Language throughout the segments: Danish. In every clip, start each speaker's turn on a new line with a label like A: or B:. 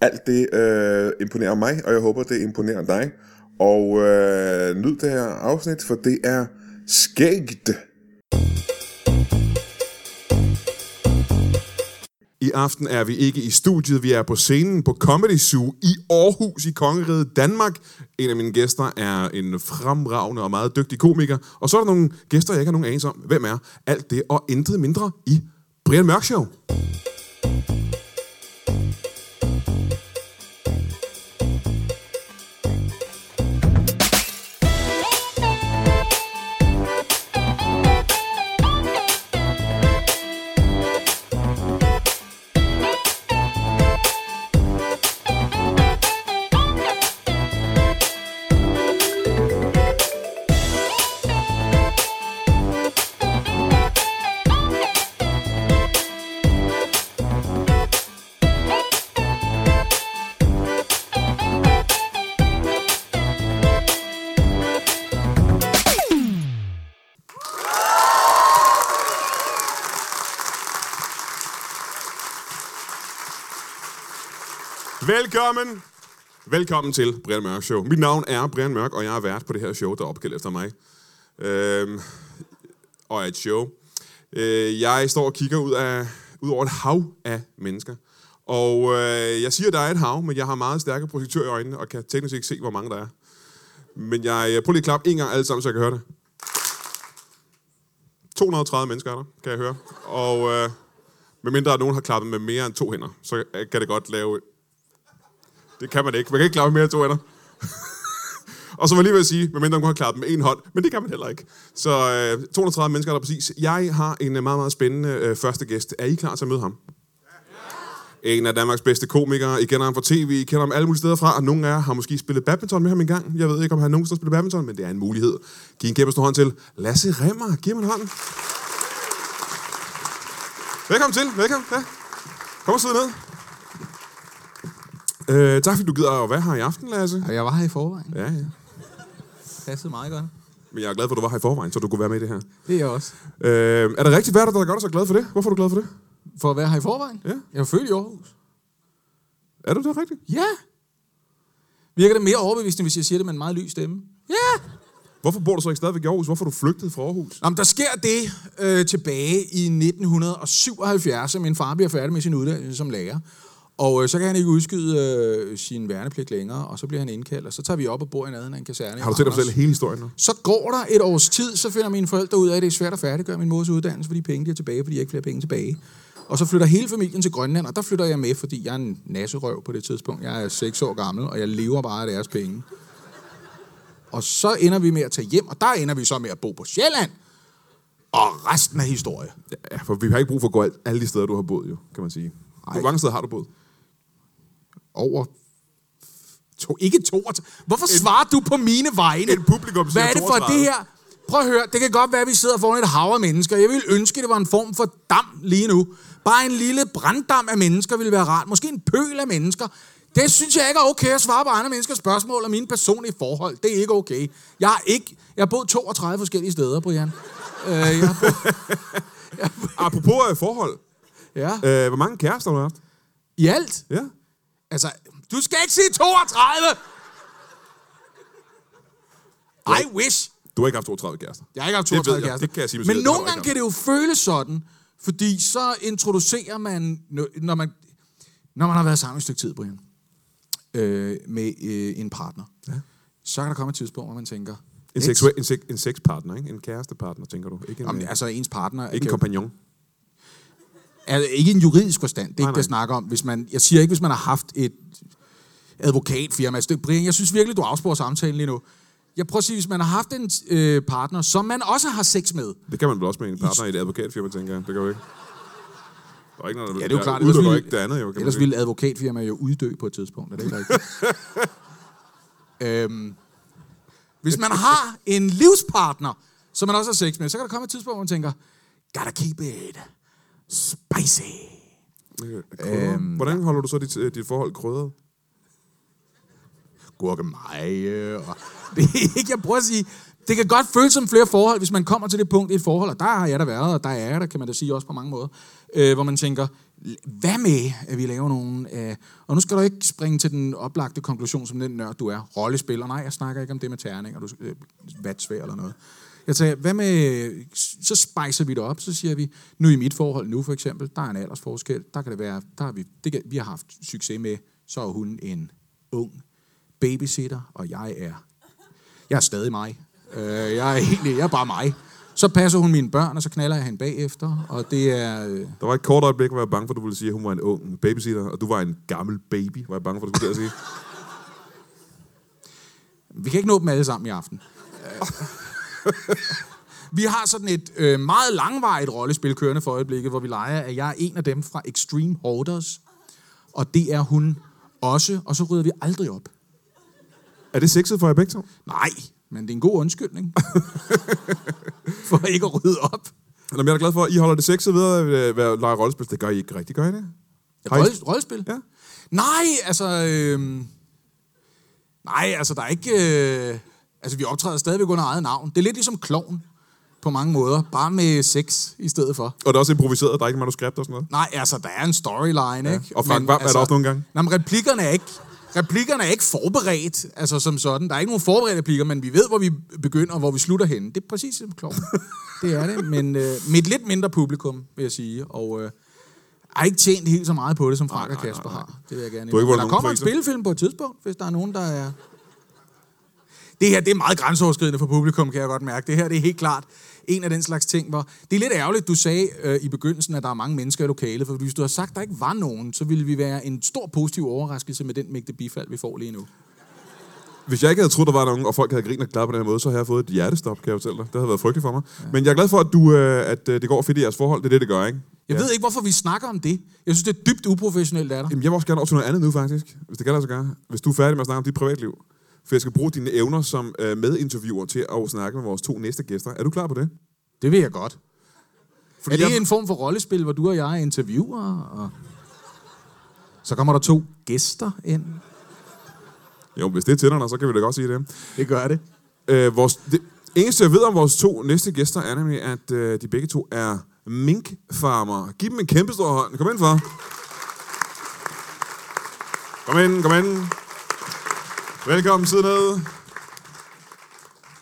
A: Alt det øh, imponerer mig, og jeg håber, det imponerer dig. Og øh, nyd det her afsnit, for det er skægt.
B: I aften er vi ikke i studiet, vi er på scenen på Comedy Zoo i Aarhus i Kongeriget Danmark. En af mine gæster er en fremragende og meget dygtig komiker. Og så er der nogle gæster, jeg ikke har nogen anelse om, hvem er. Alt det og intet mindre i Brian Mørk Show. Velkommen! Velkommen til Brian Mørk Show. Mit navn er Brian Mørk, og jeg er vært på det her show, der er opkaldt efter mig. Øhm, og er et show. Øh, jeg står og kigger ud, af, ud over et hav af mennesker. Og øh, jeg siger, at der er et hav, men jeg har meget stærke projektør i øjnene, og kan teknisk ikke se, hvor mange der er. Men jeg øh, prøver lige at klappe en gang alle sammen, så jeg kan høre det. 230 mennesker er der, kan jeg høre. Og øh, medmindre nogen har klappet med mere end to hænder, så kan det godt lave det kan man ikke. Man kan ikke klappe mere end to hænder. og så var jeg lige ved at sige, medmindre man kunne have klappet med en hånd, men det kan man heller ikke. Så øh, 230 mennesker er der præcis. Jeg har en øh, meget, meget spændende øh, første gæst. Er I klar til at møde ham? En af Danmarks bedste komikere. I kender ham fra tv, I kender ham alle mulige steder fra, og nogle af jer har måske spillet badminton med ham engang. Jeg ved ikke, om han nogensinde har spillet badminton, men det er en mulighed. Giv en kæmpe stor hånd til Lasse Remmer. Giv ham en hånd. Velkommen til. Velkommen. Ja. Kom og sidde ned. Øh, tak fordi du gider at være her i aften, Lasse.
C: Jeg var her i forvejen.
B: Ja, ja.
C: Passede meget godt.
B: Men jeg er glad for, at du var her i forvejen, så du kunne være med i det her.
C: Det er jeg også.
B: Øh, er det rigtigt, hvad er der, der gør dig så glad for det? Hvorfor er du glad for det?
C: For at være her i forvejen?
B: Ja.
C: Jeg er født i Aarhus.
B: Er du det rigtigt?
C: Ja. Virker det mere overbevisende, hvis jeg siger det med en meget lys stemme? Ja.
B: Hvorfor bor du så ikke stadigvæk i Aarhus? Hvorfor er du flygtet fra Aarhus?
C: Nå, men der sker det øh, tilbage i 1977, at min far bliver færdig med sin uddannelse som lærer. Og øh, så kan han ikke udskyde øh, sin værnepligt længere, og så bliver han indkaldt, og så tager vi op og bor i nærheden af en kaserne.
B: Har du dig at fortælle hele historien nu?
C: Så går der et års tid, så finder mine forældre ud af, at det er svært at færdiggøre min mors uddannelse, fordi penge er tilbage, fordi jeg ikke flere penge tilbage. Og så flytter hele familien til Grønland, og der flytter jeg med, fordi jeg er en nasserøv på det tidspunkt. Jeg er 6 år gammel, og jeg lever bare af deres penge. Og så ender vi med at tage hjem, og der ender vi så med at bo på Sjælland. Og resten af historie.
B: Ja, for vi har ikke brug for at gå alt, alle de steder, du har boet, jo, kan man sige. Hvor mange steder har du boet?
C: Over to, ikke to. Hvorfor svarer du på mine vegne?
B: En publikum
C: Hvad er det for
B: 32.
C: det her? Prøv at høre, det kan godt være, at vi sidder foran et hav af mennesker. Jeg vil ønske, det var en form for dam lige nu. Bare en lille branddam af mennesker ville være rart. Måske en pøl af mennesker. Det synes jeg ikke er okay at svare på andre menneskers spørgsmål om mine personlige forhold. Det er ikke okay. Jeg har ikke... Jeg har boet 32 forskellige steder, Brian. Øh, jeg har boet,
B: Apropos øh, forhold.
C: ja.
B: Øh, hvor mange kærester har du haft?
C: I alt?
B: Ja.
C: Altså, du skal ikke sige 32! I wish.
B: Du har ikke haft 32 kærester.
C: Jeg har ikke haft
B: Det ved
C: 32
B: jeg.
C: kærester.
B: Det kan jeg sige
C: Men nogle
B: det
C: gange kan det jo føles sådan, fordi så introducerer man, når man, når man har været sammen et stykke tid, Brian, øh, med øh, en partner, ja. så kan der komme et tidspunkt, hvor man tænker,
B: En, seksuel, en, sek, en sexpartner, ikke? En kærestepartner, tænker du? Ikke en,
C: Om,
B: øh,
C: altså ens partner
B: ikke en kompagnon.
C: Er ikke en juridisk forstand, det er
B: Nej,
C: ikke det, jeg snakker om. Hvis man, jeg siger ikke, hvis man har haft et advokatfirma. Altså, det- Brian, jeg synes virkelig, du afsporer samtalen lige nu. Jeg prøver at sige, hvis man har haft en øh, partner, som man også har sex med,
B: Det kan man vel også med en partner i et advokatfirma, tænker jeg. Det kan jo ikke. Der er ikke noget, der
C: Ja, det er jo klart. Ellers
B: ikke det andet, jo. Kan
C: Ellers ville advokatfirmaer jo uddø på et tidspunkt. Er det ikke rigtigt? Øhm, hvis man har en livspartner, som man også har sex med, så kan der komme et tidspunkt, hvor man tænker, gotta keep it spicy.
B: Øhm, Hvordan holder du så dit, øh, dit forhold krydret?
C: gurkemeje. Og det er ikke, jeg prøver at sige, det kan godt føles som flere forhold, hvis man kommer til det punkt i et forhold, og der har jeg da været, og der er jeg der, kan man da sige også på mange måder, øh, hvor man tænker, hvad med, at vi laver nogle af... Og nu skal du ikke springe til den oplagte konklusion, som den nørd, du er. Rollespiller. Nej, jeg snakker ikke om det med terning, og du øh, vatsvær eller noget. Jeg tager, hvad med, så spicer vi det op, så siger vi, nu i mit forhold nu for eksempel, der er en aldersforskel, der kan det være, der har vi, det kan, vi har haft succes med, så er hun en ung babysitter, og jeg er, jeg er stadig mig. Øh, jeg er egentlig, jeg er bare mig. Så passer hun mine børn, og så knaller jeg hende bagefter, og det er... Øh,
B: Der var et kort øjeblik, hvor jeg var bange for, at du ville sige, at hun var en ung babysitter, og du var en gammel baby, var jeg bange for, at du skulle sige.
C: Vi kan ikke nå dem alle sammen i aften. vi har sådan et øh, meget langvarigt rollespil kørende for øjeblikket, hvor vi leger, at jeg er en af dem fra Extreme Hoarders, og det er hun også, og så rydder vi aldrig op.
B: Er det sexet for jer begge to?
C: Nej, men det er en god undskyldning. for ikke at rydde op.
B: Jamen, jeg er da glad for, at I holder det sexet ved at øh, være lege rollespil. Det gør I ikke rigtigt, gør I det? I-
C: Rolle, rollespil?
B: Ja.
C: Nej, altså... Øh, nej, altså der er ikke... Øh, altså vi optræder stadigvæk under eget navn. Det er lidt ligesom klovn på mange måder. Bare med sex i stedet for.
B: Og det er også improviseret, der er ikke manuskript og sådan noget.
C: Nej, altså der er en storyline, ikke?
B: Og Frank Hvam er der også nogle gange.
C: Nej, men replikkerne er ikke... Replikkerne er ikke forberedt, altså som sådan. Der er ikke nogen forberedte replikker, men vi ved, hvor vi begynder og hvor vi slutter henne. Det er præcis som klovn. det er det, men øh, med et lidt mindre publikum, vil jeg sige. Og øh, har ikke tjent helt så meget på det, som Frank og Kasper har. Det vil jeg gerne
B: Du har ikke
C: Der kommer en spillefilm på et tidspunkt, hvis der er nogen, der er... Det her, det er meget grænseoverskridende for publikum, kan jeg godt mærke. Det her, det er helt klart en af den slags ting, hvor... Det er lidt ærgerligt, du sagde øh, i begyndelsen, at der er mange mennesker i lokalet, for hvis du har sagt, at der ikke var nogen, så ville vi være en stor positiv overraskelse med den mægte bifald, vi får lige nu.
B: Hvis jeg ikke havde troet, der var nogen, og folk havde grinet og klappet på den her måde, så havde jeg fået et hjertestop, kan jeg fortælle dig. Det havde været frygteligt for mig. Ja. Men jeg er glad for, at, du, øh, at øh, det går fedt i jeres forhold. Det er det, det gør, ikke?
C: Jeg ja. ved ikke, hvorfor vi snakker om det. Jeg synes, det er dybt uprofessionelt af dig.
B: Jamen, jeg vil også gerne over til noget andet nu, faktisk. Hvis det kan lade sig gøre. Hvis du er færdig med at snakke om dit privatliv. For jeg skal bruge dine evner som øh, medinterviewer til at snakke med vores to næste gæster. Er du klar på det?
C: Det vil jeg godt.
B: Fordi
C: er det
B: jeg-
C: en form for rollespil, hvor du og jeg er interviewer? Og... Så kommer der to gæster ind.
B: Jo, hvis det er tænderne, så kan vi da godt sige det.
C: Det gør det.
B: Øh, vores, det eneste, jeg ved om vores to næste gæster, er nemlig, at øh, de begge to er minkfarmer. Giv dem en kæmpe stor hånd. Kom ind, far. Kom ind, kom ind. Velkommen, sid ned.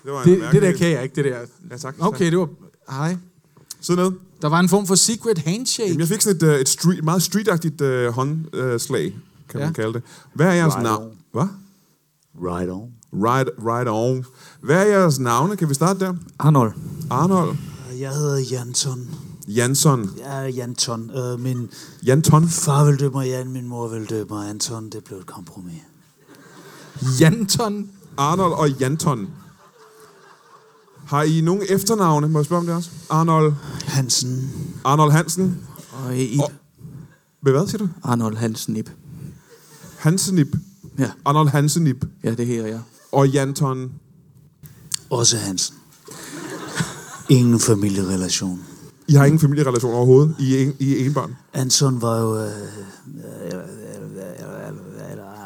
B: Det var en
C: Det, det der kan jeg ikke, det der.
B: Ja, tak.
C: Okay, det var... Hej.
B: Sid ned.
C: Der var en form for secret handshake.
B: Jamen, jeg fik sådan et, øh, et street, meget streetagtigt øh, håndslag, kan
C: Ja.
B: man kalde det. Hvad er jeres
D: Right
B: navn? Hvad?
D: Right on.
B: Right, right on. Hvad er jeres navne? Kan vi starte der?
D: Arnold.
B: Arnold
D: Jeg hedder Jansson.
B: Jansson.
D: Jeg er Janton. Øh, min
B: Janton.
D: far vil døbe mig Jan, min mor vil døbe mig Anton. Det blev et kompromis.
C: Janton.
B: Arnold og Janton. Har I nogen efternavne? Må jeg spørge om det også? Arnold,
D: Hansen.
B: Arnold Hansen.
E: Og Ib.
B: Og- Hvad hvad siger du?
E: Arnold Hansen Ib.
B: Hansenip.
E: Ja,
B: Arnold Hansenip.
E: ja, det her jeg.
B: Og Janton.
D: Også Hansen. Ingen familierelation.
B: I har ingen familierelation overhovedet. I er, en, I er en barn.
D: Anton var jo... Øh,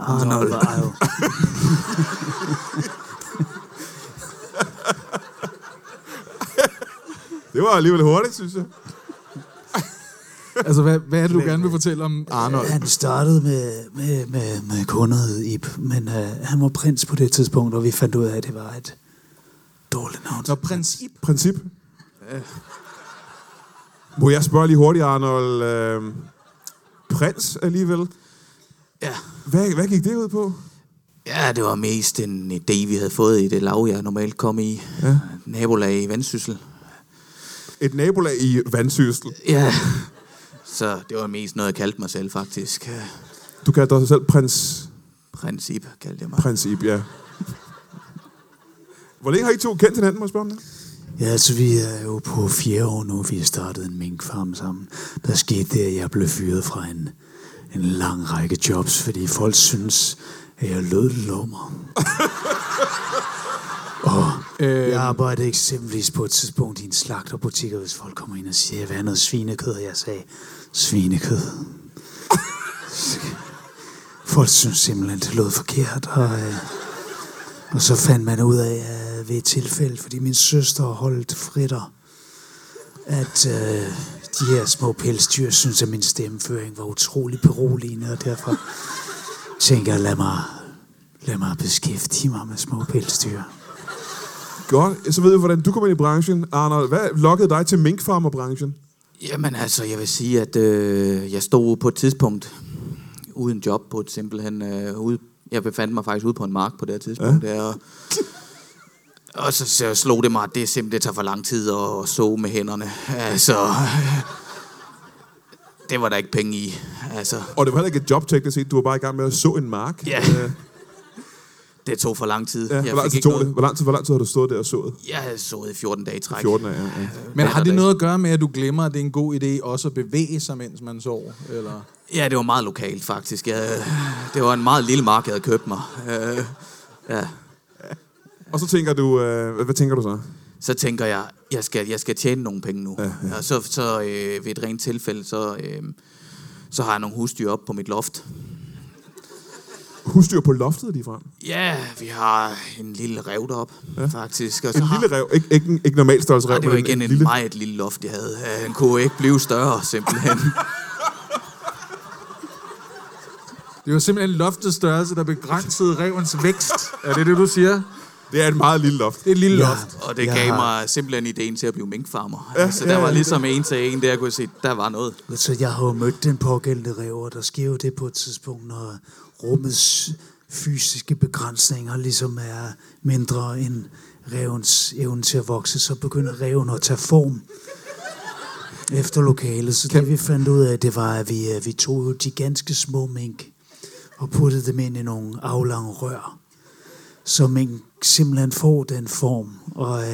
D: Arnold var jo...
B: Det var alligevel hurtigt, synes jeg.
C: Altså, hvad, hvad er det, du gerne vil fortælle om Arnold?
D: Han startede med, med, med, med kundet Ib, men øh, han var prins på det tidspunkt, og vi fandt ud af, at det var et dårligt navn.
C: Nå, prins Ib.
B: Princip. Må jeg spørge lige hurtigt, Arnold? Øh, prins alligevel.
E: Ja.
B: Hvad, hvad gik det ud på?
E: Ja, det var mest en idé, vi havde fået i det lav, jeg normalt kom i.
B: Ja.
E: Nabolag i Vendsyssel.
B: Et nabolag i Vandsyssel.
E: Ja. Så det var mest noget, jeg kaldte mig selv, faktisk.
B: Du kaldte dig selv prins,
E: Ib kaldte jeg mig.
B: prins Ib, ja. Hvor længe har I to kendt hinanden, må jeg spørge om det?
D: Ja, altså vi er jo på fjerde år nu, vi har startet en minkfarm sammen. Der skete det, at jeg blev fyret fra en, en lang række jobs, fordi folk synes, at jeg lød lummer. Øh, jeg arbejdede eksempelvis på et tidspunkt i en slagterbutik, og hvis folk kommer ind og siger, hvad er noget svinekød, og jeg sagde, svinekød. folk synes simpelthen, det lød forkert, og, øh, og så fandt man ud af øh, ved et tilfælde, fordi min søster holdt fritter, at øh, de her små pelsdyr synes, at min stemmeføring var utrolig beroligende, og derfor tænker lad mig, lad mig beskæftige mig med små pelsdyr.
B: Godt, så ved jeg, hvordan du kom ind i branchen. Arnold, hvad lokkede dig til minkfarmerbranchen?
E: Jamen altså, jeg vil sige, at øh, jeg stod på et tidspunkt uden job på et simpelthen... Øh, ude, jeg befandt mig faktisk ude på en mark på det her tidspunkt. Ja. Der, og, og så, så slog det mig, at det simpelthen det tager for lang tid at så med hænderne. Altså, det var der ikke penge i. Altså,
B: Og det var heller ikke et job teknisk set. Du var bare i gang med at så en mark.
E: Ja.
B: Øh,
E: det tog for lang tid.
B: ja.
E: Jeg
B: Hvor lang tid tog
E: noget-
B: det? Hvor lang tid, hvor lang tid har du stået der og sået?
E: Jeg havde sået i 14 dage i træk.
B: 14 af, ja. ja.
C: Men har det noget at gøre med, at du glemmer, at det er en god idé også at bevæge sig, mens man sover? Eller?
E: Ja, det var meget lokalt faktisk. Jeg, det var en meget lille mark, jeg havde købt mig. Øh, ja.
B: Og så tænker du, øh, hvad tænker du så?
E: Så tænker jeg, jeg skal, jeg skal tjene nogle penge nu. Ja, ja. Og så, så øh, ved et rent tilfælde, så, øh, så har jeg nogle husdyr op på mit loft.
B: Husdyr på loftet lige frem.
E: Ja, vi har en lille rev derop, ja. faktisk. Og så
B: En
E: har,
B: lille rev. Ikke, ikke, en- ikke normal størrelse rev,
E: Nej, det var igen en,
B: lille.
E: meget lille loft, jeg havde. Han kunne ikke blive større, simpelthen.
C: Det var simpelthen loftets størrelse, der begrænsede revens vækst. Er det det, du siger?
B: Det er et meget lille loft.
C: Det er et lille
D: Ja.
C: loft.
E: Og det
D: Jeg
E: gav mig simpelthen ideen til at blive minkfarmer.
B: Ja,
E: Ja, så
B: ja,
E: der var
B: ja,
E: ligesom en til en, der jeg kunne se, der var noget.
D: Så jeg har jo mødt den pågældende rev, og der sker jo det på et tidspunkt, når rummets fysiske begrænsninger ligesom er mindre end revens evne til at vokse, så begynder reven at tage form efter lokalet. Så det vi fandt ud af, det var, at vi, øh, vi tog jo de ganske små mink og puttede dem ind i nogle aflange rør, så mink simpelthen får den form. Og, øh,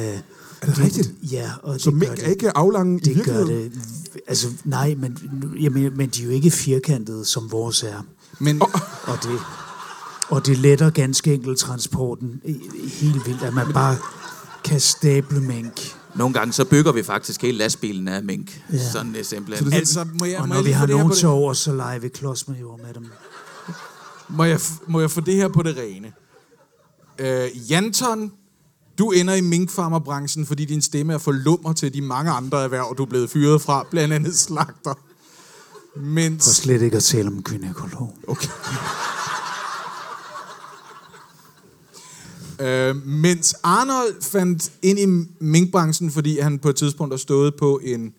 D: er
B: det rigtigt?
D: Ja. Og
B: Så
D: det gør
B: mink
D: det-
B: er ikke aflange i
D: det gør
B: virkeligheden?
D: det. Altså, nej, men, jamen, men de er jo ikke firkantede, som vores er.
C: Men,
D: Og det, og det letter ganske enkelt transporten i- helt vildt, at man bare kan stable mink.
E: Nogle gange så bygger vi faktisk hele lastbilen af mink.
D: Ja.
E: Sådan det er simpelthen.
C: altså, må jeg,
D: Og
C: må
D: når
C: jeg
D: vi har
C: det
D: nogen til
C: det,
D: over, så leger vi klodsmajor med dem.
C: må jeg, må jeg få det her på det rene? Øh, Janton, du ender i minkfarmerbranchen, fordi din stemme er for lummer til de mange andre erhverv, du er blevet fyret fra, blandt andet slagter.
D: For
C: Mens,
D: slet ikke at tale om gynekolog.
C: okay. øh, mens Arnold fandt ind i minkbranchen, fordi han på et tidspunkt har stået på en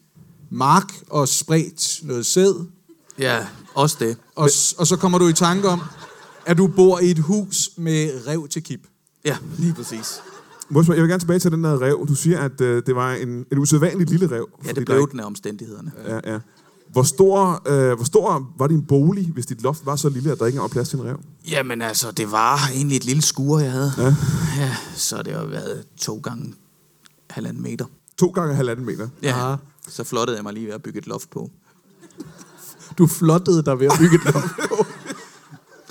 C: mark og spredt noget sæd,
E: Ja, også det.
C: og, s- og så kommer du i tanke om, at du bor i et hus med rev til kip.
E: Ja, lige præcis.
B: Må jeg vil gerne tilbage til den der rev. Du siger, at øh, det var en, en usædvanligt lille rev.
E: Ja, det blev
B: ikke-
E: den af omstændighederne.
B: Ja, ja. Hvor stor, øh, hvor stor var din bolig, hvis dit loft var så lille, at der ikke var plads til en rev?
E: Jamen altså, det var egentlig et lille skur, jeg havde.
B: Ja.
E: ja så det har været to gange halvanden meter.
B: To gange halvanden meter.
E: Ja,
C: Ah.
E: så flottede jeg mig lige ved at bygge et loft på.
C: Du flottede dig ved at bygge et loft på.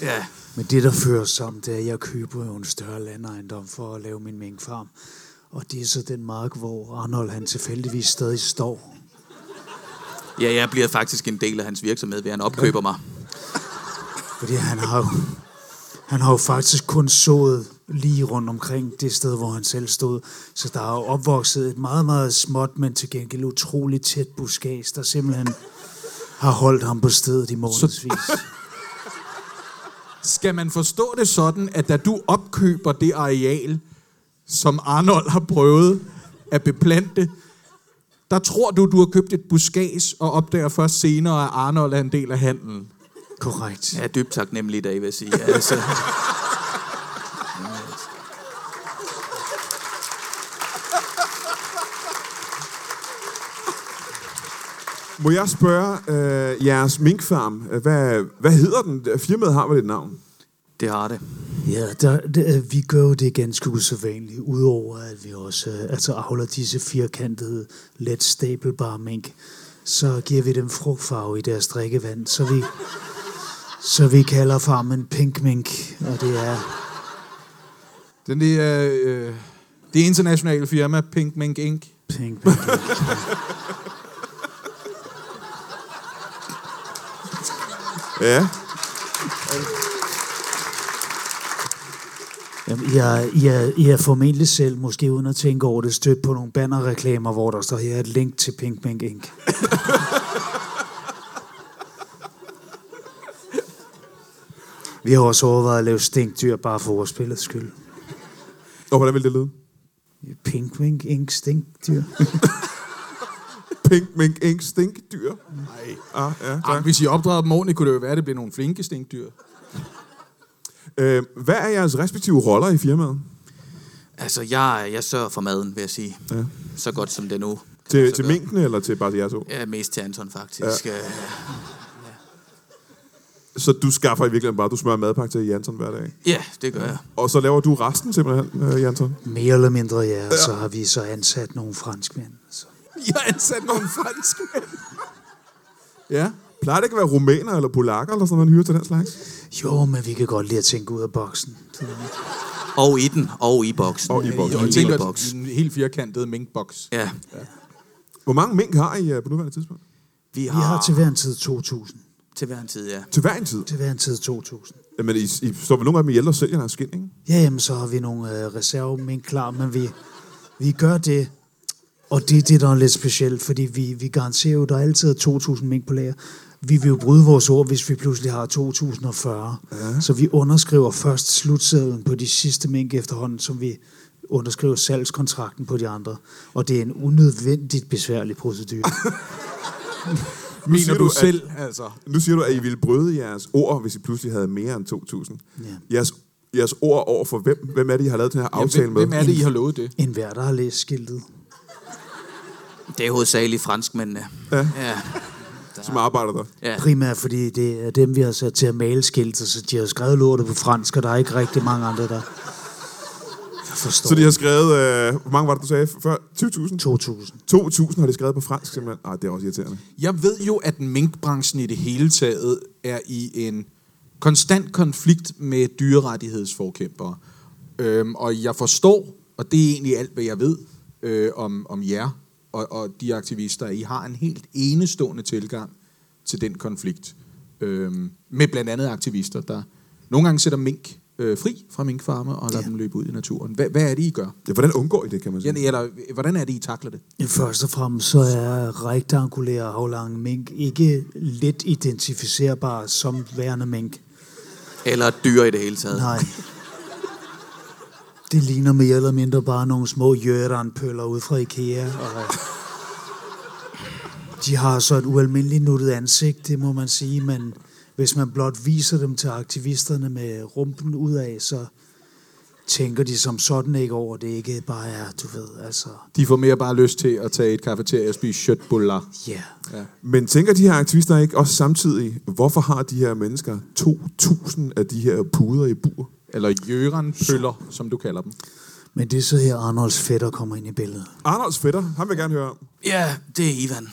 E: Ja,
D: Men det, der fører sammen, det er, at jeg køber jo en større landejendom for at lave min minkfarm. Og det er så den mark, hvor Arnold han tilfældigvis stadig står.
E: ja jeg bliver faktisk en del af hans virksomhed, ved at han opkøber mig.
D: Fordi han har jo, han har jo faktisk kun sået lige rundt omkring det sted, hvor han selv stod. Så der er jo opvokset et meget, meget småt, men til gengæld utroligt tæt buskage, der simpelthen har holdt ham på stedet i månedsvis.
C: Skal man forstå det sådan, at da du opkøber det areal, som Arnold har prøvet at beplante, der tror du, du har købt et buskage, og opdager først senere, at Arnold er en del af handelen.
D: Korrekt.
E: Jeg er dybt taknemmelig i dag, vil jeg sige. Altså,
B: Må jeg spørge øh, jeres minkfarm, øh, hvad, hvad hedder den? Firmaet har vel et navn?
E: det har det.
D: Ja, der, der, vi gør jo det ganske usædvanligt, udover at vi også øh, altså avler disse firkantede, let stablebare mink, så giver vi dem frugtfarve i deres drikkevand, så vi, så vi kalder farmen Pink Mink, og det er,
C: Den det er øh, det internationale firma Pink Mink Inc.
D: Pink, pink, pink.
B: Ja.
D: Jamen, I, er, I, er, I formentlig selv, måske uden at tænke over det, stødt på nogle bannerreklamer, hvor der står her et link til Pink Pink Inc. Vi har også overvejet at lave stinkdyr bare for vores spillets skyld.
B: Og hvordan vil det lyde?
D: Pink Pink Inc. stinkdyr.
B: Pink, mink, ink, stink, dyr. Nej. Ah, ja,
C: Ja.
B: tak.
C: Hvis I opdrager dem ordentligt, kunne det jo være, at det bliver nogle flinke stinkdyr.
B: Øh, hvad er jeres respektive roller i firmaet?
E: Altså, jeg, jeg sørger for maden, vil jeg sige.
B: Ja.
E: Så godt som det nu.
B: Til, til
E: gøre.
B: minkene, eller til bare til jer to?
E: Ja, mest til Anton, faktisk. Ja.
B: Så du skaffer i virkeligheden bare, du smører madpakke til Janton hver dag.
E: ja, det gør jeg.
B: Og så laver du resten simpelthen, øh, Janton?
D: Mere eller mindre, ja. Og så har vi så ansat nogle franskmænd. Så.
C: I har ansat nogle franskmænd. Ja.
B: Plejer det ikke at være rumæner eller polakker, eller sådan noget, man hyrer til den slags?
D: Jo, men vi kan godt lide at tænke ud af boksen.
E: Og i den, og i boksen.
B: Og i boksen.
E: I
C: jeg tænker,
E: boks.
C: en helt firkantet minkboks.
E: Ja.
B: Hvor mange mink har I øh, på nuværende tidspunkt?
E: Vi
D: Vi
E: har,
D: har til hver en tid 2.000.
E: til hver en tid, ja.
B: Til hver en tid.
D: Til hver en tid 2.000.
B: Jamen, I, I står vel nogle af dem ihjel og sælger deres skin, ikke?
D: Ja, jamen, så har vi nogle øh, reservemænd klar, men vi, vi gør det, og det er det, der er lidt specielt, fordi vi, vi garanterer jo, at der altid er 2.000 mink på lager. Vi vil jo bryde vores ord, hvis vi pludselig har 2040. Ja. Så vi underskriver først slutsedlen på de sidste mink efterhånden, som vi underskriver salgskontrakten på de andre. Og det er en unødvendigt besværlig procedure.
C: Mener
B: siger
C: du,
B: du, at-
C: selv, altså?
B: Nu siger du, at I ville bryde jeres ord, hvis I pludselig havde mere end 2.000.
D: Ja.
B: Jeres, jeres ord over for hvem? Hvem er det, I har lavet den her
C: Ja,
B: aftale
C: hvem,
B: med?
C: hvem er det, I har lovet det?
D: en hver, der har læst skiltet.
E: Det er hovedsageligt franskmændene.
B: Ja.
E: ja.
B: Som arbejder der.
E: ja.
D: Primært fordi det er dem, vi har sat til at male skiltet, så de har skrevet lortet på fransk, og der er ikke rigtig mange andre, der forstår.
B: Så de har skrevet, øh, hvor mange var det, du sagde før? 20.000?
D: 2.000.
B: 2.000 har de skrevet på fransk simpelthen. Ej, det er også irriterende.
C: Jeg ved jo, at minkbranchen i det hele taget er i en konstant konflikt med dyrerettighedsforkæmpere. Øhm, og jeg forstår, og det er egentlig alt, hvad jeg ved øh, om, om jer og, og de aktivister, at I har en helt enestående tilgang til den konflikt. Øhm, med blandt andet aktivister, der nogle gange sætter mink øh, fri fra minkfarme og lader ja.
D: Ja.
C: dem løbe ud i naturen. Hvad, hvad er det, I gør?
B: Ja, hvordan undgår I det, kan man sige?
C: Ja, eller hvordan er det, I takler det?
D: Først og fremmest så er rektangulære aflange mink ikke let identificerbare som værende mink.
E: Eller dyr i det hele taget.
D: Nej. Det ligner mere eller mindre bare nogle små jøranpøller ud fra Ikea. Og de har så et ualmindeligt nuttet ansigt, det må man sige, men hvis man blot viser dem til aktivisterne med rumpen ud af, så tænker de som sådan ikke over, det ikke bare er, du ved, altså,
C: De får mere bare lyst til at tage et kafeteria og spise shirtbuller.
D: ja.
C: Ja.
B: Men tænker de her aktivister ikke også samtidig, hvorfor har de her mennesker 2.000 af de her puder i bur?
C: Eller jørenpøller, som du kalder dem.
D: Men det er så her, Arnolds fætter kommer ind i billedet.
B: Arnolds fætter, han vil jeg gerne høre om.
E: Ja, det er Ivan.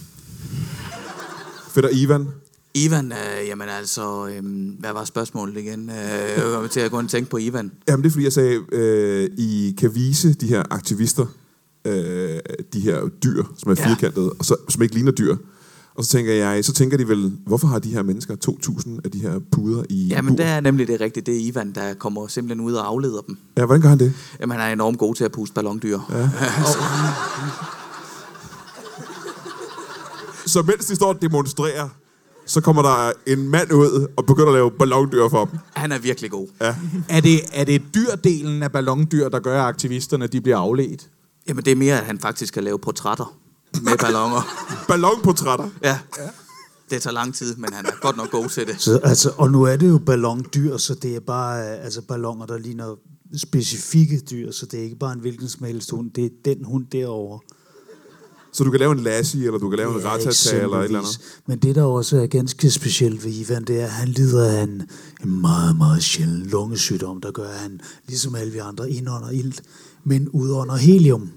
B: Fætter Ivan.
E: Ivan, øh, jamen altså, øh, hvad var spørgsmålet igen? Øh, jeg kom til at gå og tænke på Ivan.
B: Jamen det er fordi, jeg sagde, øh, I kan vise de her aktivister, øh, de her dyr, som er
E: Ja.
B: firkantede, og så, som ikke ligner dyr. Og så tænker jeg, så tænker de vel, hvorfor har de her mennesker 2.000 af de her puder i
E: Jamen,
B: bur?
E: det er nemlig det rigtige. Det er Ivan, der kommer simpelthen ud og afleder dem.
B: Ja, hvordan gør han det?
E: Jamen, han er enormt god til at puste ballondyr. Ja.
B: Så mens de står og demonstrerer, så kommer der en mand ud og begynder at lave ballondyr for dem.
E: Han er virkelig god.
B: Ja.
C: Er det, er det dyrdelen af ballondyr, der gør, at aktivisterne de bliver afledt?
E: Jamen, det er mere, at han faktisk kan lave portrætter med ballonger.
B: Ballonportrætter.
E: Ja. Det tager lang tid, men han er godt nok god til det.
D: Så, altså, og nu er det jo ballondyr, så det er bare øh, altså, ballonger, der ligner specifikke dyr, så det er ikke bare en hvilken som helst hund, det er den hund derovre.
B: Så du kan lave en lassie, eller du kan lave en ratata, eller et eller andet.
D: Men det, der også er ganske specielt ved Ivan, det er, at han lider af en, en meget, meget sjælden lungesygdom, der gør, at han, ligesom alle vi andre, indånder ilt, men udånder helium.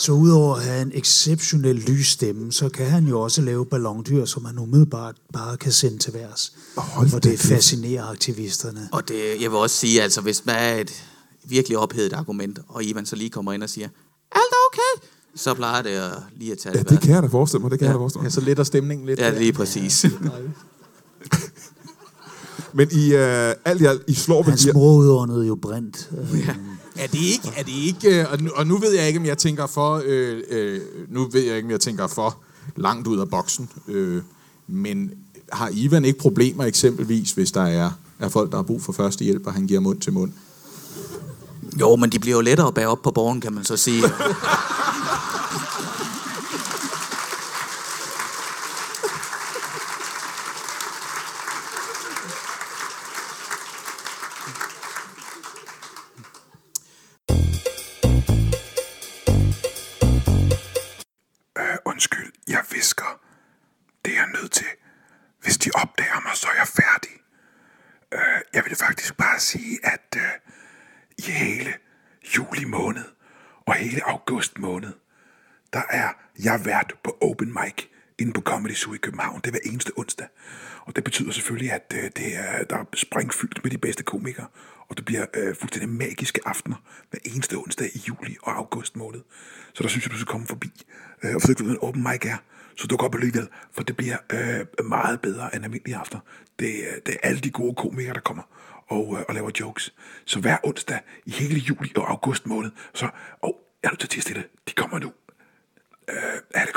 D: Så udover at have en exceptionel lys stemme, så kan han jo også lave ballondyr, som man umiddelbart bare kan sende til værs.
A: Hold
D: og
A: da
D: det
A: kæft.
D: fascinerer aktivisterne.
E: Og det, jeg vil også sige, altså hvis der er et virkelig ophedet argument, og Ivan så lige kommer ind og siger, alt er okay, så plejer det at lige at tage
A: Ja,
E: det
A: det
E: værd.
A: kan jeg da forestille mig, det kan
E: Ja.
A: jeg da forestille
C: Ja,
A: mig.
C: så letter stemningen lidt.
E: Ja, lige præcis.
A: Men I, uh, alt i alt, I slår
D: Hans mor udåndede jo brændt. Øh,
C: Er det ikke, er det ikke øh, og, nu, og nu ved jeg ikke, om jeg tænker for, øh, øh, nu ved jeg ikke, om jeg tænker for langt ud af boksen, øh, men har Ivan ikke problemer eksempelvis, hvis der er, er folk, der har brug for førstehjælp, og han giver mund til mund?
E: Jo, men de bliver jo lettere at bære op på borgen, kan man så sige.
F: meget bedre end almindelige aftener. Det, det er alle de gode komikere, der kommer og, øh, og laver jokes. Så hver onsdag i hele juli og august måned, så... Åh, oh, er du til at stille. De kommer nu. Øh, er det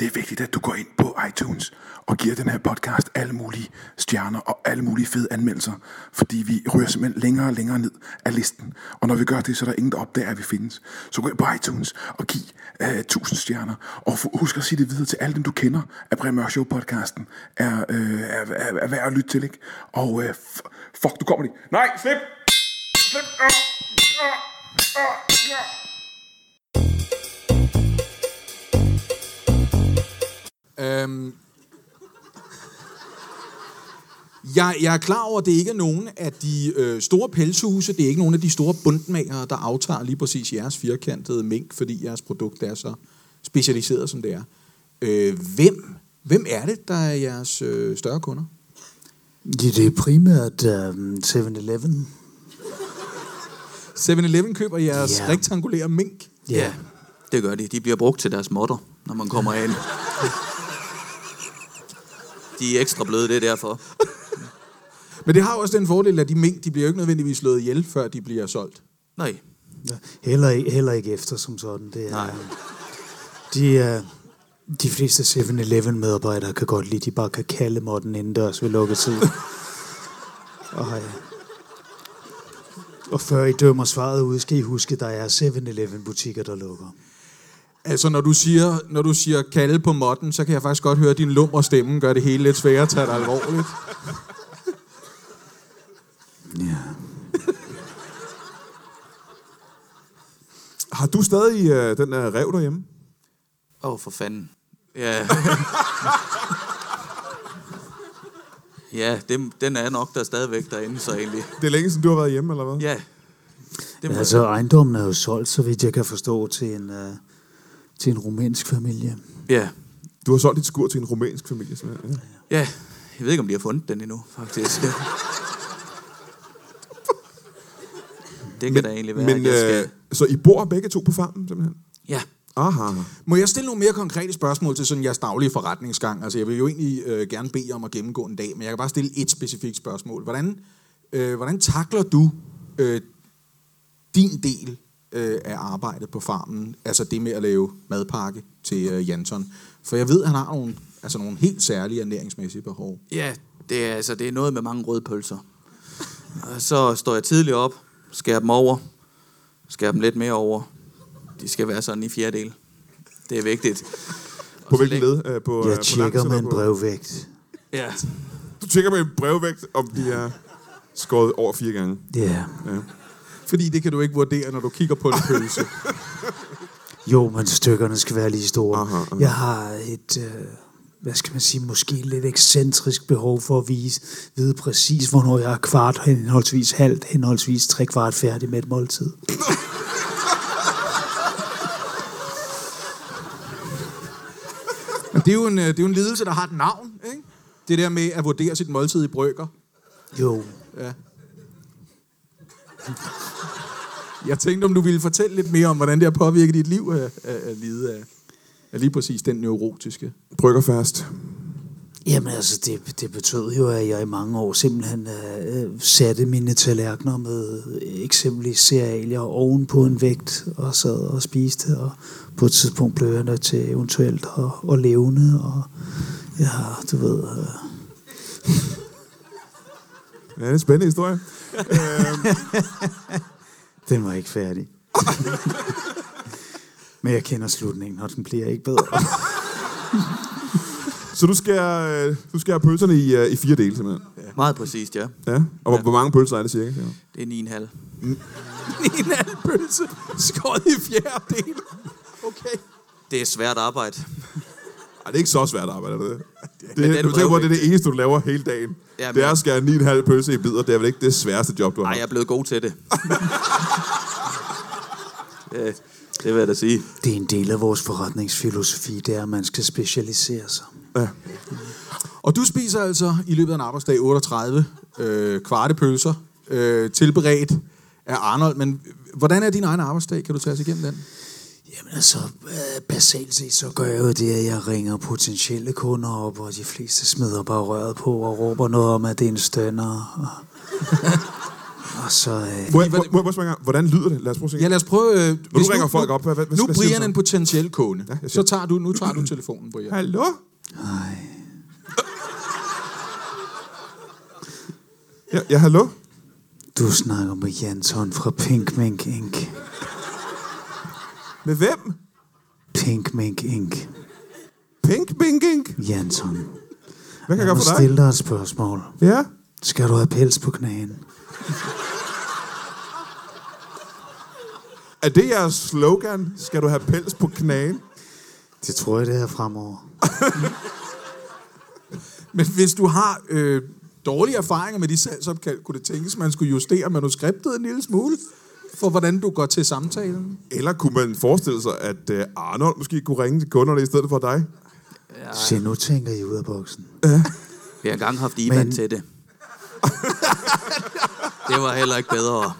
F: Det er vigtigt, at du går ind på iTunes og giver den her podcast alle mulige stjerner og alle mulige fede anmeldelser, fordi vi ryger simpelthen længere og længere ned af listen. Og når vi gør det, så er der ingen, der opdager, at vi findes. Så gå ind på iTunes og giv øh, uh, 1000 stjerner. Og husk at sige det videre til alle dem, du kender, at Brian Mørk Show podcasten er, uh, er, er, er værd at lytte til, ikke? Og uh, fuck, du kommer lige. Nej, slip! Slip! Ah, ah, ah, ah.
C: Øhm, jeg, jeg er klar over, at det ikke er nogen af de øh, store pelshuse, det er ikke nogen af de store bundmagere, der aftager lige præcis jeres firkantede mink, fordi jeres produkt er så specialiseret, som det er. Øh, hvem, hvem er det, der er jeres øh, større kunder?
D: Ja, det er primært um, 7-Eleven.
C: 7-Eleven køber jeres yeah. rektangulære mink.
E: ja, det gør de. De bliver brugt til deres modder, når man kommer ind. De er ekstra bløde, det er derfor.
C: Men det har jo også den fordel, at de mink, de bliver jo ikke nødvendigvis slået ihjel, før de bliver solgt.
E: Nej,
D: Ja, heller, ikke- heller ikke efter som sådan. Det er,
E: Nej.
D: De, er, de fleste 7-Eleven medarbejdere kan godt lide, at de bare kan kalde måtten indendørs ved lukketid. og, ja. og før I dømmer svaret ud, skal I huske, at der er 7-Eleven butikker, der lukker.
C: Altså, når du siger, når du siger kalde på modden, så kan jeg faktisk godt høre, at din lummer stemme gør det hele lidt sværere at tage dig alvorligt.
D: Ja.
A: Har du stadig uh, den der rev derhjemme?
E: Åh, oh, for fanden. Ja. ja, det, den er nok der stadigvæk derinde, så egentlig.
A: Det er længe siden, du har været hjemme, eller hvad?
E: Ja. Det må
D: Altså, ejendommen er jo solgt, så vidt jeg kan forstå, til en, uh, til en rumænsk familie.
E: Ja.
A: Du har solgt dit skur til en rumænsk familie, simpelthen. Ja.
E: Ja, jeg ved ikke, om de har fundet den endnu, faktisk. det kan da egentlig være,
A: Men,
E: at jeg skal...
A: øh, så I bor begge to på farmen, simpelthen?
E: Ja,
A: Aha.
C: Må jeg stille nogle mere konkrete spørgsmål til sådan jeres daglige forretningsgang? Altså, jeg vil jo egentlig øh, gerne bede om at gennemgå en dag, men jeg kan bare stille et specifikt spørgsmål. Hvordan, øh, hvordan takler du øh, din del øh, af arbejdet på farmen? Altså det med at lave madpakke til øh, Janton. For jeg ved, at han har nogle, altså nogle helt særlige ernæringsmæssige behov.
E: ja det, er, altså, det er noget med mange røde pølser. Og så står jeg tidligt op, skærer dem over, skærer dem lidt mere over. De skal være sådan i fjerdedel. Det er vigtigt.
A: På hvilken led? Uh, på,
D: Jeg
A: på
D: tjekker med en brevvægt.
E: Ja.
A: Du tjekker med en brevvægt, om de er skåret over fire gange.
D: Ja.
A: Ja.
C: Fordi det kan du ikke vurdere, når du kigger på en pølse.
D: Jo, men stykkerne skal være lige store.
A: Aha, aha.
D: Jeg har et, øh, hvad skal man sige, måske lidt ekscentrisk behov for at vise, vide præcis, hvornår jeg er kvart, henholdsvis halvt, henholdsvis tre kvart færdig med et måltid.
C: Det er, jo en, øh, det er jo en lidelse, der har et navn, ikke? Det der med at vurdere sit måltid i brøker.
D: Jo,
C: Ja. Jeg tænkte, om du ville fortælle lidt mere om, hvordan det har påvirket dit liv at, at, at lide af, af lige præcis den neurotiske.
B: Brygger fast.
D: Jamen altså, det, det betød jo, at jeg i mange år simpelthen øh, satte mine tallerkener med eksempelvis cerealier oven på en vægt og sad og spiste, og på et tidspunkt blev jeg nødt til eventuelt at, at levne, og ja, du ved... Øh,
B: Ja, det er en spændende historie.
D: den var ikke færdig. Men jeg kender slutningen, og den bliver ikke bedre.
B: Så du skærer, øh, du skærer pølserne i, øh, i fire dele, simpelthen?
E: Meget præcist, ja.
B: Ja. Og hvor, hvor mange pølser er det cirka? siger?
E: Det er 9,5.
C: En anden pølse skåret i fjerde del. Okay.
E: Det er svært arbejde.
B: Det er ikke så svært arbejde, er det det? Det
E: den
B: du tænker på, at det er det eneste, du laver hele dagen.
E: Ja,
B: det er at skære 9,5 pølse i bidder. Det er vel ikke det sværeste job, du har
E: Nej, jeg er blevet god til det. det, det vil jeg da sige.
D: Det er en del af vores forretningsfilosofi, det er, at man skal specialisere sig.
C: Og du spiser altså i løbet af en arbejdsdag 38 øh, kvarte pølser, øh, tilberedt af Arnold. Men hvordan er din egen arbejdsdag? Kan du tage os igennem den?
D: Jamen altså, øh, basalt set, så gør jeg jo det, at jeg ringer potentielle kunder op, og de fleste smider bare røret på og råber noget om, at det er en stønner. Og, og så... Øh,
B: Må jeg, må, må jeg bare spørge en gang, hvordan lyder det? Lad os prøve at se.
C: Ja, lad os prøve... Øh,
B: Når du ringer folk op, hvad, hvad,
C: Nu
B: hvad
C: er Brian en potentiel kunde.
B: Ja,
C: så tager du, nu tager du telefonen, Brian.
B: Hallo?
D: nej.
B: Ja, ja, hallo?
D: Du snakker med Janton fra Pink Mink Inc.
B: Med hvem?
D: Pink Mink Inc.
B: Pink Binking?
D: Janton.
B: Hvad kan jeg gøre for dig?
D: stille dig et spørgsmål.
B: Ja?
D: Skal du have pels på knæen?
B: Er det jeres slogan? Skal du have pels på knagen?
D: Det tror jeg, det er fremover.
C: Men hvis du har øh, dårlige erfaringer med de salgsopkald, kunne det tænkes, man skulle justere manuskriptet en lille smule, for hvordan du går til samtalen?
B: Eller kunne man forestille sig, at uh, Arnold måske kunne ringe til kunderne i stedet for dig?
D: Se, nu tænker I ud af boksen.
E: Vi har engang haft Ivan
D: Men-
E: til det. det var heller ikke bedre.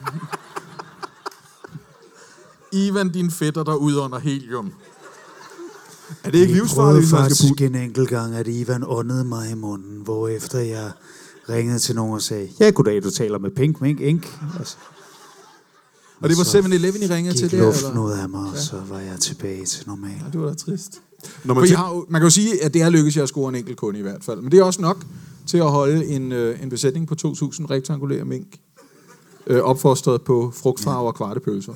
C: Ivan, din fætter, der ud under helium.
B: Er det ikke livsfarligt,
D: prøvede
B: hvis man skal
D: faktisk
B: putte...
D: en enkelt gang, at Ivan åndede mig i munden, hvorefter jeg ringede til nogen og sagde, ja, goddag, du taler med Pink Mink Inc. Altså,
C: Og det var
D: så
C: 7-Eleven, I ringede
D: gik
C: til der?
D: luften
C: Eller?
D: ud af mig, og så var jeg tilbage til normal.
C: Ja, det var da trist.
B: Når
C: For
B: man
C: I
B: tænker,
C: har, jo- man kan jo sige, at det er lykkedes jer at score en enkelt kunde i hvert fald. Men det er også nok til at holde en, øh, en besætning på 2.000 rektangulære mink. Øh, opfostret på frugtfarve og kvartepølser.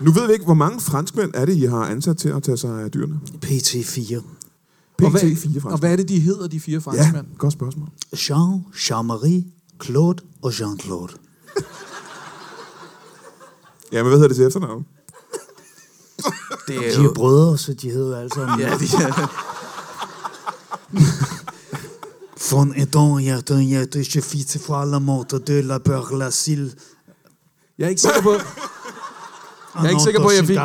B: nu ved vi ikke, hvor mange franskmænd er det, I har ansat til at tage sig af dyrene?
D: PT4.
B: PT
C: og, hvad,
B: 4
C: og hvad er det, de hedder, de fire
B: Ja,
C: franskmænd?
B: godt spørgsmål.
D: Jean, Jean-Marie, Claude og Jean-Claude.
B: Ja, men hvad hedder det til efternavn?
E: Det er
D: De er
E: jo...
D: brødre, så de hedder alle sammen.
E: Ja, de er...
D: Von Edon, Hjerton, Hjerton, je fils fra la mort de la peur la.
C: Jeg er ikke sikker på, jeg er ikke sikker på, at jeg fik,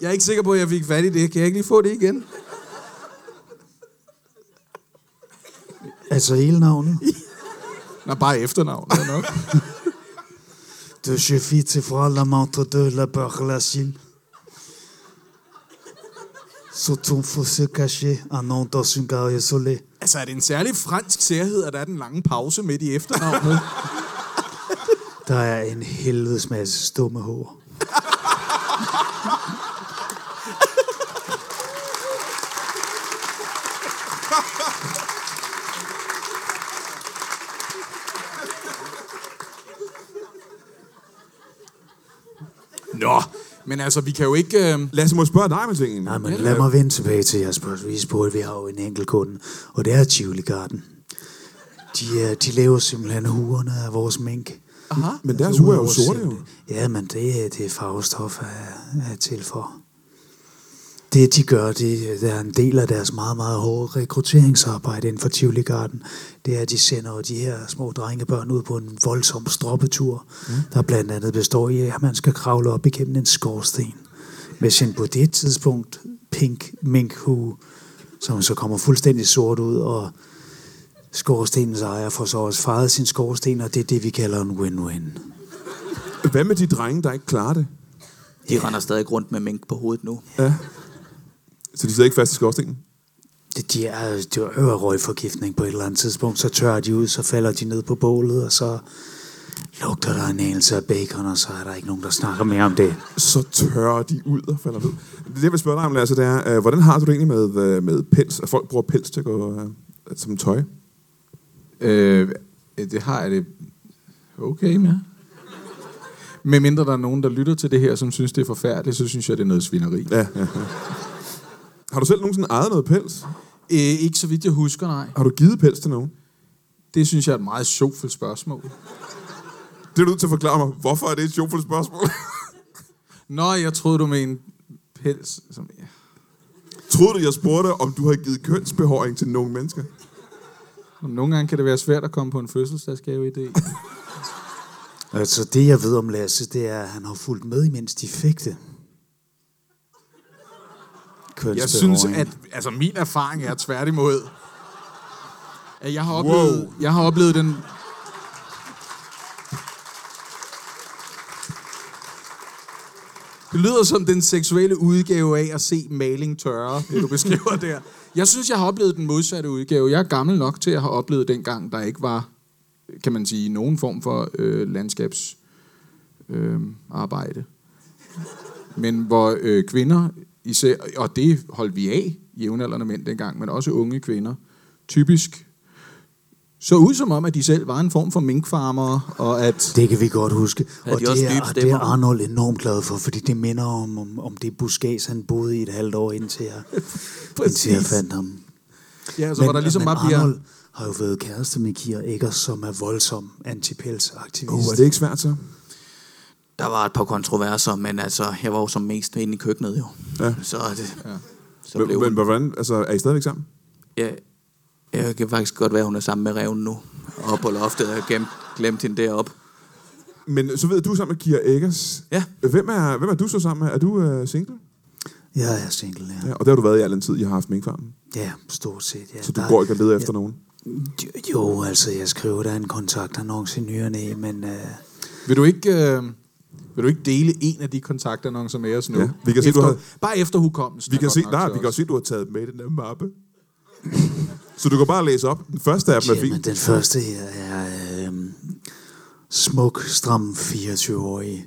C: jeg er ikke sikker på, at jeg fik fat i det. Kan jeg ikke lige få det igen?
D: Altså hele navnet.
C: Nå, bare efternavn. Det er nok.
D: De je fils fra la mort de la peur la sille. Surtout faut se cacher un nom dans une gare isolée.
C: Altså, er det en særlig fransk særhed, at der er den lange pause midt i efternavnet?
D: Der er en helvedes masse stumme hår.
C: Men altså, vi kan jo ikke... Øh...
B: Lasse, må spørge dig med tingene?
D: Nej, men lad mig vende tilbage til jeres spørgsmål. Vi spurgte, vi har jo en enkelt kunde, og det er Tivoli Garden. De, er, de laver simpelthen huerne af vores mink.
C: Aha.
B: Men deres uger er jo sorte, jo.
D: Ja, men det, er- det er farvestof er, er til for. Det, de gør, det, er en del af deres meget, meget hårde rekrutteringsarbejde inden for Tivoli Garden. Det er, at de sender de her små drengebørn ud på en voldsom stroppetur, mm. der blandt andet består i, at man skal kravle op igennem en skorsten med sin på det tidspunkt pink minkhue, som så kommer fuldstændig sort ud, og skorstenens ejer får så også faret sin skorsten, og det er det, vi kalder en win-win.
B: Hvad med de drenge, der ikke klarer det?
E: De render stadig rundt med mink på hovedet nu.
B: Ja. Så de sidder ikke fast i skorstenen?
D: Det, de er, de er øver røgforgiftning på et eller andet tidspunkt, så tørrer de ud, så falder de ned på bålet, og så lugter der en anelse af bacon, og så er der ikke nogen, der snakker mere om det.
B: Så tørrer de ud og falder ned. Det, jeg vil spørge dig om, Lasse, det er, øh, hvordan har du det egentlig med, øh, med pels? At folk bruger pels til at gå øh, som tøj?
C: Øh, det har jeg det okay med. Med mindre der er nogen, der lytter til det her, som synes, det er forfærdeligt, så synes jeg, det er noget svineri.
B: Ja, ja, ja. Har du selv nogensinde ejet noget pels?
C: Øh, ikke så vidt jeg husker, nej.
B: Har du givet pels til nogen?
C: Det synes jeg er et meget sjovt spørgsmål.
B: Det er du nødt til at forklare mig. Hvorfor er det et sjovt spørgsmål?
C: Nå, jeg troede, du mente pels. Som, ja.
B: Troede du, jeg spurgte, om du har givet kønsbehåring til nogle mennesker?
C: Nogle gange kan det være svært at komme på en fødselsdagsgave-idé.
D: Altså, det jeg ved om Lasse, det er, at han har fulgt med, imens de fik det.
C: Jeg synes, at altså, min erfaring er tværtimod, at jeg har oplevet, wow. jeg har oplevet den... Det lyder som den seksuelle udgave af at se maling tørre, det du beskriver der. Jeg synes, jeg har oplevet den modsatte udgave. Jeg er gammel nok til at have oplevet dengang, der ikke var, kan man sige, nogen form for øh, landskabsarbejde. Øh, arbejde. Men hvor øh, kvinder, især, og det holdt vi af, jævnaldrende mænd dengang, men også unge kvinder, typisk så ud som om, at de selv var en form for minkfarmer, og at...
D: Det kan vi godt huske.
E: Havde
D: og
E: de
D: det, er, og det er Arnold enormt glad for, fordi det minder om, om, om det buskæs, han boede i et halvt år, indtil jeg, indtil jeg fandt ham.
C: Ja, så var der ligesom
D: men
C: bare bliver...
D: Arnold har jo været kæreste med Kira Eggers, som er voldsom antipelsaktivist.
B: Uh, er det ikke svært så?
E: Der var et par kontroverser, men altså, jeg var jo som mest inde i køkkenet jo.
B: Ja.
E: Så, det, ja. så
B: Men,
E: blev
B: men hvordan, altså, er I stadigvæk sammen?
E: Ja, jeg kan faktisk godt være, at hun er sammen med reven nu. Og på loftet, jeg har gemt, glemt hende deroppe.
B: Men så ved jeg, du er sammen med Kira Eggers.
E: Ja.
B: Hvem er, hvem er du så sammen med? Er du uh, single?
D: Jeg er single, ja.
B: Ja, og det har du været i al den tid, I har haft minkfarmen.
D: Ja, stort set. Ja.
B: Så du
D: Der-
B: går ikke og leder efter nogen?
D: Jo, Jo, altså, jeg skriver der en kontaktannonce i ny og næ, men... Uh,
C: Vil du ikke... Øh, vil du ikke dele en af de kontaktannoncer med os nu?
B: Ja, vi kan se,
C: efter,
B: du har-
C: Bare efter hukommelsen.
B: Vi kan, se, nej, vi kan se, du har taget med i den der mappe. Så du kan bare læse op. Den første af dem er
D: Jamen,
B: fint.
D: den første her er øh, smuk, stram 24-årig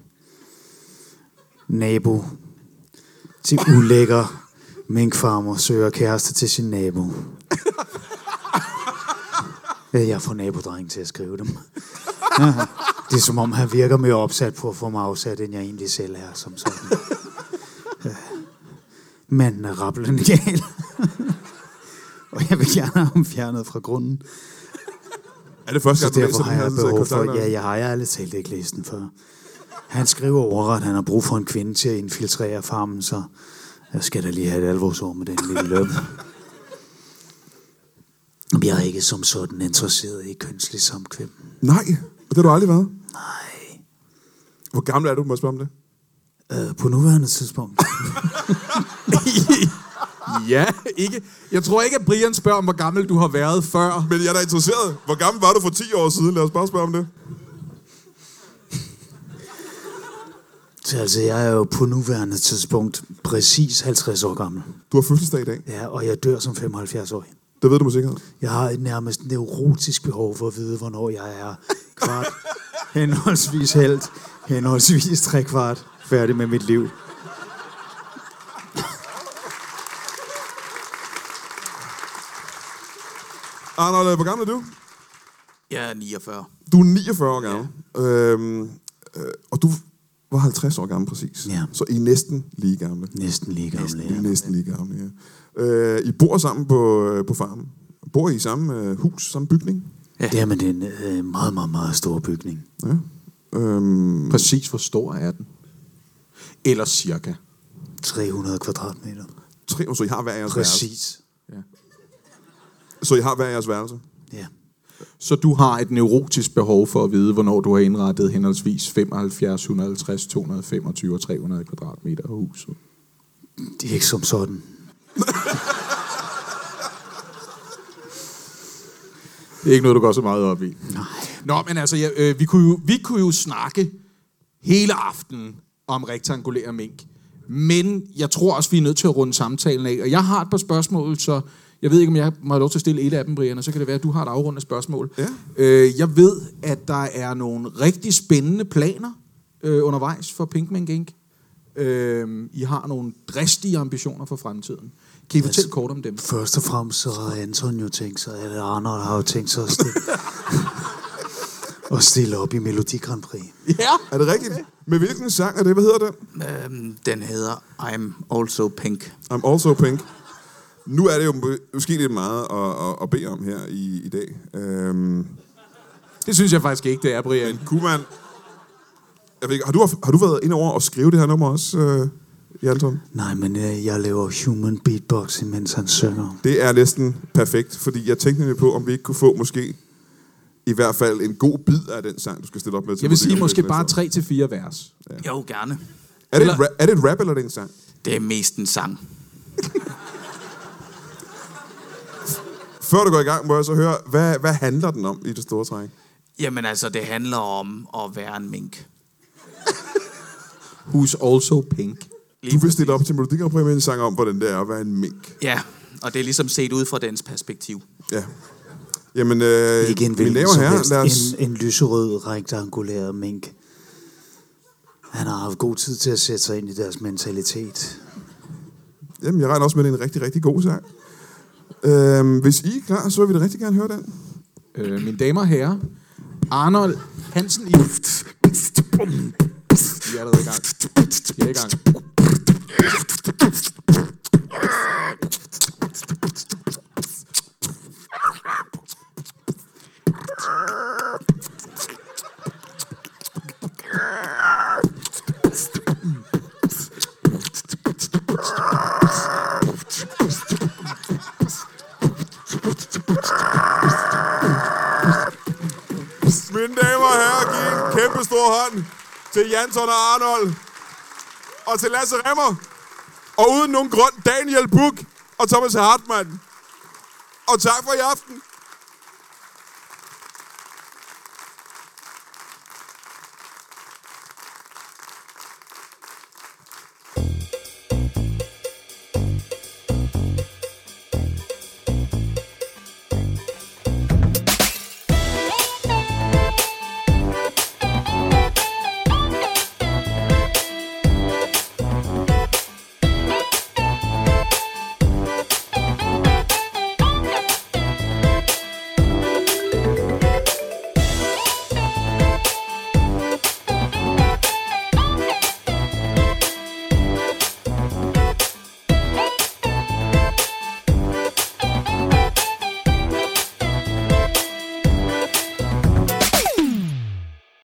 D: nabo til ulækker minkfarmer søger kæreste til sin nabo. Ja, Jeg får nabodrengen til at skrive dem. Det er som om, han virker mere opsat på at få mig afsat, end jeg egentlig selv er som sådan. Ja. Manden er rappelende gal. Og jeg vil gerne have ham fjernet fra grunden.
B: Er det første gang, du læser
D: har
B: den
D: jeg
B: her
D: behov for, ja, jeg har jeg ærligt talt ikke læst den før. Han skriver overret, han har brug for en kvinde til at infiltrere farmen, så jeg skal da lige have et alvorsår med den lille løb. Jeg er ikke som sådan interesseret i kønslig samkvem.
B: Nej, det har du aldrig været.
D: Nej.
B: Hvor gammel er du, må jeg spørge om det?
D: Øh, på nuværende tidspunkt.
C: Ja, ikke. Jeg tror ikke, at Brian spørger om, hvor gammel du har været før.
B: Men jeg er da interesseret. Hvor gammel var du for 10 år siden? Lad os bare spørge om det.
D: Så altså, jeg er jo på nuværende tidspunkt præcis 50 år gammel.
B: Du har fødselsdag i dag.
D: Ja, og jeg dør som 75-årig.
B: Det ved du med sikkerhed.
D: Jeg har et nærmest neurotisk behov for at vide, hvornår jeg er kvart, henholdsvis helt, henholdsvis tre kvart færdig med mit liv.
B: Arnold, hvor gammel er du?
E: Jeg er 49.
B: Du er 49 år gammel. Ja. Øhm, øh, og du var 50 år gammel præcis.
D: Ja.
B: Så I er næsten lige gamle.
D: Næsten lige gammel.
B: I
D: Ja.
B: er næsten lige gamle, ja. Øh, I bor sammen på, øh, på farmen. Bor I i samme øh, hus, samme bygning?
E: Ja.
D: Det er en øh, meget, meget, meget stor bygning.
B: Ja. Øhm,
C: Præcis hvor stor er den? Eller cirka.
D: 300 kvadratmeter.
B: tre, så I har hver jeres værelse.
D: Præcis.
B: Så I har hver jeres værelse.
D: Ja.
C: Så du har et neurotisk behov for at vide, hvornår du har indrettet henholdsvis 75, 150, 225 og 300 kvadratmeter af huset.
D: Det er ikke som sådan.
C: Det er ikke noget, du går så meget op i. Nej. Nå, men altså, ja, øh, vi, kunne jo, vi kunne jo snakke hele aftenen om rektangulære mink. Men jeg tror også, vi er nødt til at runde samtalen af. Og jeg har et par spørgsmål, så jeg ved ikke, om jeg må have lov til at stille et af dem, Brian, og så kan det være, at du har et afrundende spørgsmål.
B: Ja.
C: Øh, jeg ved, at der er nogle rigtig spændende planer øh, undervejs for Pink Mink Inc. Øh, I har nogle dristige ambitioner for fremtiden. Kan I fortælle kort om dem?
D: Først og fremmest så har Anton jo tænkt sig, eller Arnold har jo tænkt sig at stille, at stille op i Melodi Grand Prix.
C: Ja.
B: Er det rigtigt? Med hvilken sang er det? Hvad hedder den?
E: Øhm, den hedder I'm Also Pink.
B: I'm also pink. Nu er det jo må- måske lidt meget at, at, at bede om her i, i dag. Øhm,
C: Det synes jeg faktisk ikke, det er, Brian.
B: kunne man... Jeg ved ikke, har, du, har du været ind over og skrive det her nummer også, øh, Janton?
D: Nej, men øh, jeg laver human beatbox, mens han synger.
B: Det er næsten perfekt, fordi jeg tænkte nemlig på, om vi ikke kunne få måske i hvert fald en god bid af den sang, du skal stille op med. til
C: Jeg vil sige måske bare tre til fire vers.
E: Jo, gerne.
B: Er det, et
C: Eller-
B: ra- er det et rap, eller er det en sang?
E: Det er mest en sang.
B: Før du går i gang, må jeg så høre, hvad, hvad handler den om i det store træk?
E: Jamen altså, det handler om at være en mink.
C: Who's also pink.
B: Du vil stille op til Melodi Grand Prix med en sang om, hvordan det er at være en mink.
E: Ja, og det er ligesom set ud fra dens perspektiv.
B: Ja. Jamen, øh,
D: Ikke en hvilken som helst.
B: lad os...
D: En, en lyserød, rektangulær mink. Han har haft god tid til at sætte sig ind i deres mentalitet.
B: Jamen, jeg regner også med, at det er en rigtig, rigtig god sang. Øhm, hvis I er klar, så vil vi da rigtig gerne høre den.
C: Øh, mine damer og herrer, Arnold Hansen i... Vi er allerede i gang. Vi er i gang.
B: Mine damer og herrer, giv en kæmpe stor hånd til Jansson og Arnold. Og til Lasse Remmer. Og uden nogen grund, Daniel Buk og Thomas Hartmann. Og tak for i aften.